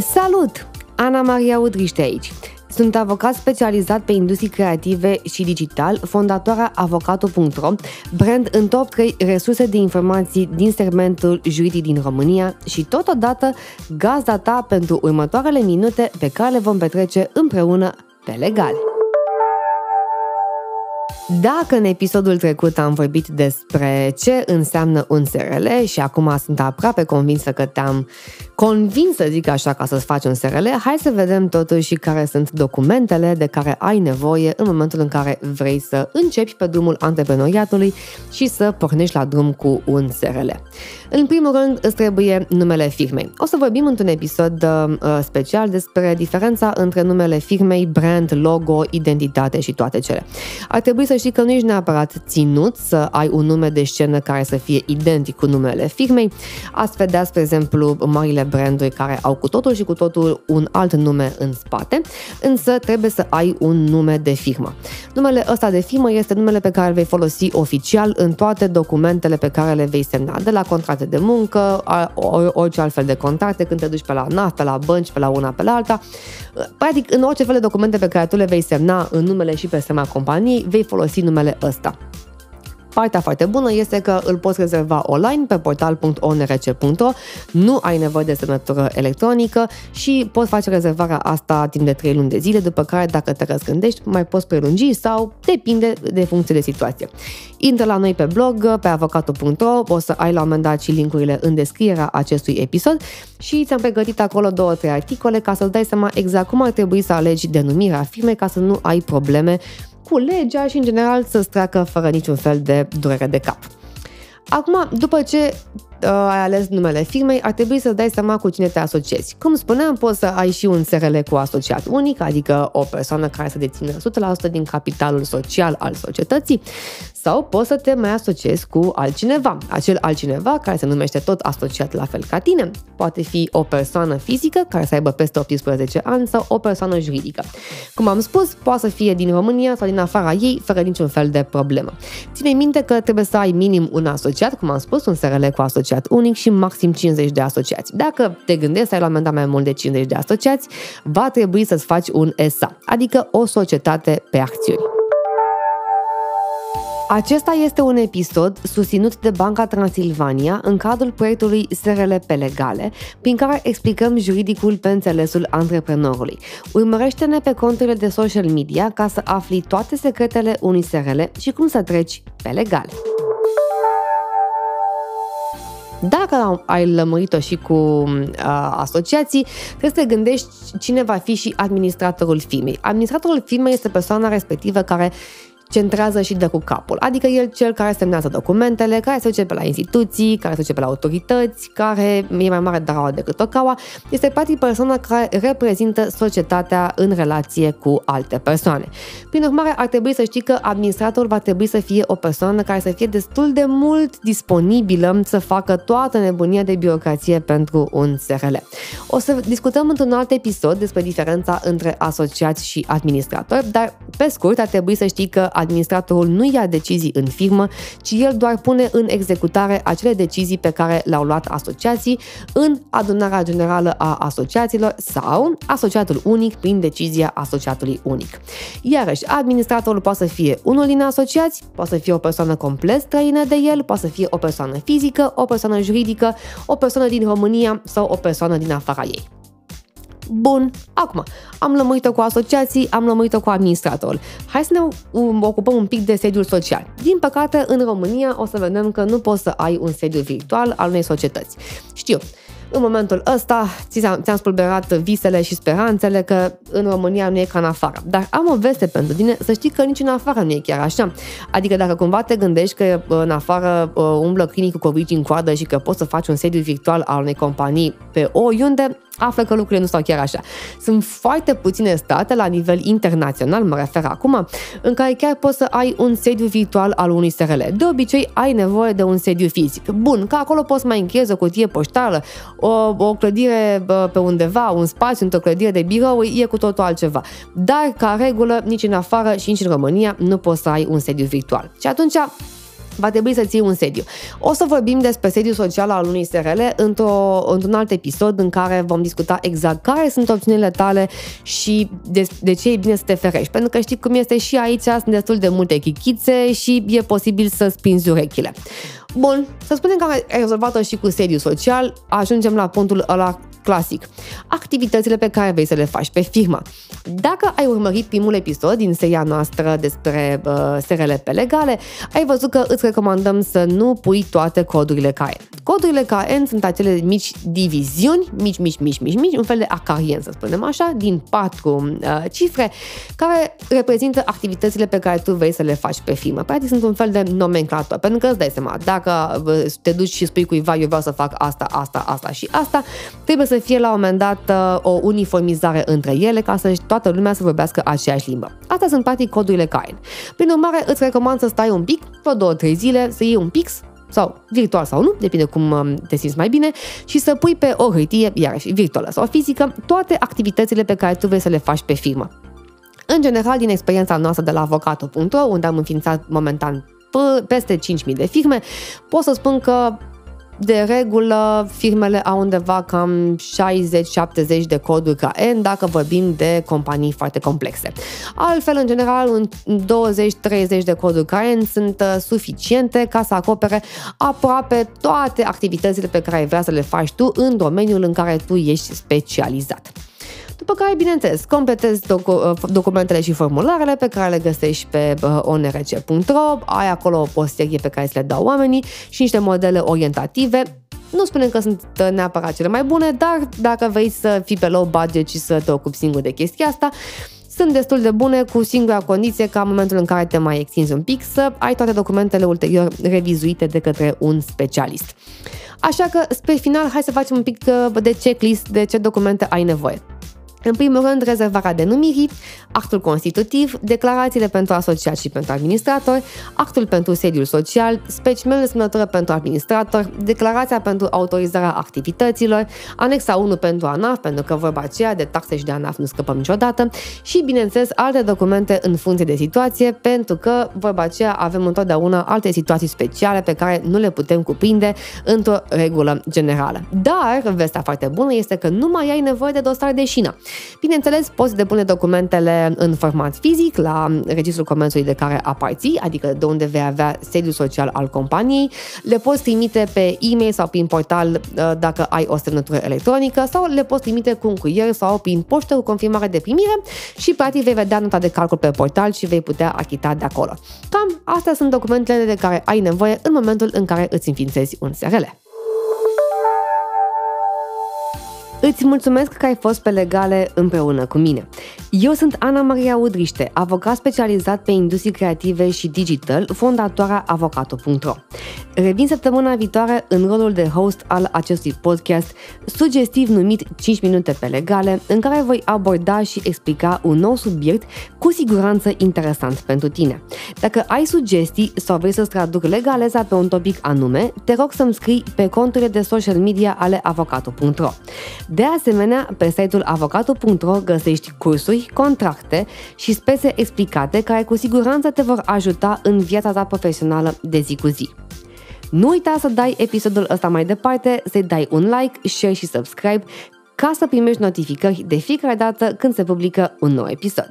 Salut! Ana Maria Udriște aici. Sunt avocat specializat pe industrii creative și digital, fondatoarea avocato.ro, brand în top 3 resurse de informații din segmentul juridic din România și totodată gazda ta pentru următoarele minute pe care le vom petrece împreună pe legale. Dacă în episodul trecut am vorbit despre ce înseamnă un SRL și acum sunt aproape convinsă că te-am convins să zic așa ca să-ți faci un SRL, hai să vedem totuși care sunt documentele de care ai nevoie în momentul în care vrei să începi pe drumul antreprenoriatului și să pornești la drum cu un SRL. În primul rând îți trebuie numele firmei. O să vorbim într-un episod uh, special despre diferența între numele firmei, brand, logo, identitate și toate cele. Ar trebui să știi că nu ești neapărat ținut să ai un nume de scenă care să fie identic cu numele firmei. Ați vedea, spre exemplu, marile branduri care au cu totul și cu totul un alt nume în spate, însă trebuie să ai un nume de firmă. Numele ăsta de firmă este numele pe care îl vei folosi oficial în toate documentele pe care le vei semna, de la contracte de muncă, orice altfel de contracte, când te duci pe la NAF, pe la bănci, pe la una, pe la alta. Practic, în orice fel de documente pe care tu le vei semna în numele și pe sema companiei, vei folosi numele ăsta. Partea foarte bună este că îl poți rezerva online pe portal.onrc.ro, nu ai nevoie de semnătură electronică și poți face rezervarea asta timp de 3 luni de zile, după care dacă te răzgândești mai poți prelungi sau depinde de funcție de situație. Intră la noi pe blog, pe avocatul.ro, o să ai la un moment dat și linkurile în descrierea acestui episod și ți-am pregătit acolo două, trei articole ca să-ți dai seama exact cum ar trebui să alegi denumirea firmei ca să nu ai probleme cu legea și, în general, să-ți treacă fără niciun fel de durere de cap. Acum, după ce uh, ai ales numele firmei, ar trebui să dai seama cu cine te asociezi. Cum spuneam, poți să ai și un SRL cu asociat unic, adică o persoană care să dețină 100% din capitalul social al societății, sau poți să te mai asociezi cu altcineva. Acel altcineva care se numește tot asociat la fel ca tine. Poate fi o persoană fizică care să aibă peste 18 ani sau o persoană juridică. Cum am spus, poate să fie din România sau din afara ei, fără niciun fel de problemă. Ține minte că trebuie să ai minim un asociat, cum am spus, un SRL cu asociat unic și maxim 50 de asociați. Dacă te gândești să ai la un moment dat mai mult de 50 de asociați, va trebui să-ți faci un SA, adică o societate pe acțiuni. Acesta este un episod susținut de Banca Transilvania în cadrul proiectului SRL pe legale, prin care explicăm juridicul pe înțelesul antreprenorului. Urmărește-ne pe conturile de social media ca să afli toate secretele unui SRL și cum să treci pe legale. Dacă ai lămurit-o și cu uh, asociații, trebuie să te gândești cine va fi și administratorul firmei. Administratorul firmei este persoana respectivă care centrează și dă cu capul. Adică el cel care semnează documentele, care se duce pe la instituții, care se duce pe la autorități, care e mai mare daraua decât o caua, este practic persoana care reprezintă societatea în relație cu alte persoane. Prin urmare, ar trebui să știi că administratorul va trebui să fie o persoană care să fie destul de mult disponibilă să facă toată nebunia de birocrație pentru un SRL. O să discutăm într-un alt episod despre diferența între asociați și administratori, dar pe scurt ar trebui să știi că administratorul nu ia decizii în firmă, ci el doar pune în executare acele decizii pe care le-au luat asociații în adunarea generală a asociațiilor sau asociatul unic prin decizia asociatului unic. Iarăși, administratorul poate să fie unul din asociați, poate să fie o persoană complet străină de el, poate să fie o persoană fizică, o persoană juridică, o persoană din România sau o persoană din afara ei. Bun, acum, am lămurit-o cu asociații, am lămurit-o cu administratorul. Hai să ne ocupăm un pic de sediul social. Din păcate, în România o să vedem că nu poți să ai un sediu virtual al unei societăți. Știu, în momentul ăsta ți-am spulberat visele și speranțele că în România nu e ca în afară. Dar am o veste pentru tine, să știi că nici în afară nu e chiar așa. Adică dacă cumva te gândești că în afară umblă clinicul covici în coadă și că poți să faci un sediu virtual al unei companii pe oriunde, află că lucrurile nu stau chiar așa. Sunt foarte puține state la nivel internațional, mă refer acum, în care chiar poți să ai un sediu virtual al unui SRL. De obicei ai nevoie de un sediu fizic. Bun, că acolo poți mai închezi o cutie poștală, o, o clădire pe undeva, un spațiu într-o clădire de birou, e cu totul altceva. Dar, ca regulă, nici în afară și nici în România nu poți să ai un sediu virtual. Și atunci va trebui să ții un sediu. O să vorbim despre sediul social al unui SRL într-o, într-un alt episod în care vom discuta exact care sunt opțiunile tale și de, de ce e bine să te ferești. Pentru că știi cum este și aici, sunt destul de multe chichițe și e posibil să spinzi urechile. Bun, să spunem că ai rezolvat-o și cu sediu social, ajungem la punctul ăla clasic. Activitățile pe care vrei să le faci pe firmă. Dacă ai urmărit primul episod din seria noastră despre uh, SRLP legale, ai văzut că îți recomandăm să nu pui toate codurile KN. Codurile KN sunt acele mici diviziuni, mici, mici, mici, mici, mici, un fel de acarien, să spunem așa, din patru uh, cifre, care reprezintă activitățile pe care tu vrei să le faci pe firmă. Practic sunt un fel de nomenclator, pentru că îți dai seama, dacă uh, te duci și spui cuiva, eu vreau să fac asta, asta, asta și asta, trebuie să fie la un moment dat uh, o uniformizare între ele ca să toată lumea să vorbească aceeași limbă. Astea sunt practic codurile Kain. Prin urmare, îți recomand să stai un pic, vreo două, trei zile, să iei un pix sau virtual sau nu, depinde cum um, te simți mai bine, și să pui pe o hârtie, iarăși virtuală sau fizică, toate activitățile pe care tu vrei să le faci pe firmă. În general, din experiența noastră de la avocato.ro, unde am înființat momentan peste 5.000 de firme, pot să spun că de regulă, firmele au undeva cam 60-70 de coduri ca N dacă vorbim de companii foarte complexe. Altfel, în general, un 20-30 de coduri ca N sunt uh, suficiente ca să acopere aproape toate activitățile pe care ai vrea să le faci tu în domeniul în care tu ești specializat. După care, bineînțeles, completezi docu- uh, documentele și formularele pe care le găsești pe uh, onrc.ro, ai acolo o serie pe care să le dau oamenii și niște modele orientative nu spunem că sunt uh, neapărat cele mai bune, dar dacă vrei să fii pe low budget și să te ocupi singur de chestia asta, sunt destul de bune cu singura condiție ca în momentul în care te mai extinzi un pic să ai toate documentele ulterior revizuite de către un specialist. Așa că, spre final, hai să facem un pic de checklist de ce documente ai nevoie. În primul rând, rezervarea denumirii, actul constitutiv, declarațiile pentru asociați și pentru administratori, actul pentru sediul social, specimenul de semnătură pentru administrator, declarația pentru autorizarea activităților, anexa 1 pentru ANAF, pentru că vorba aceea de taxe și de ANAF nu scăpăm niciodată, și, bineînțeles, alte documente în funcție de situație, pentru că vorba aceea avem întotdeauna alte situații speciale pe care nu le putem cuprinde într-o regulă generală. Dar, vestea foarte bună este că nu mai ai nevoie de dosar de șină. Bineînțeles, poți depune documentele în format fizic la Registrul Comerțului de care aparții, adică de unde vei avea sediul social al companiei, le poți trimite pe e-mail sau prin portal uh, dacă ai o semnătură electronică sau le poți trimite cu un curier sau prin poștă cu confirmare de primire și practic vei vedea nota de calcul pe portal și vei putea achita de acolo. Cam astea sunt documentele de care ai nevoie în momentul în care îți înființezi un SRL. Îți mulțumesc că ai fost pe legale împreună cu mine. Eu sunt Ana Maria Udriște, avocat specializat pe industrie creative și digital, fondatoarea avocato.ro. Revin săptămâna viitoare în rolul de host al acestui podcast, sugestiv numit 5 minute pe legale, în care voi aborda și explica un nou subiect cu siguranță interesant pentru tine. Dacă ai sugestii sau vrei să-ți traduc legaleza pe un topic anume, te rog să-mi scrii pe conturile de social media ale avocato.ro. De asemenea, pe site-ul avocatul.ro găsești cursuri, contracte și spese explicate care cu siguranță te vor ajuta în viața ta profesională de zi cu zi. Nu uita să dai episodul ăsta mai departe, să-i dai un like, share și subscribe ca să primești notificări de fiecare dată când se publică un nou episod.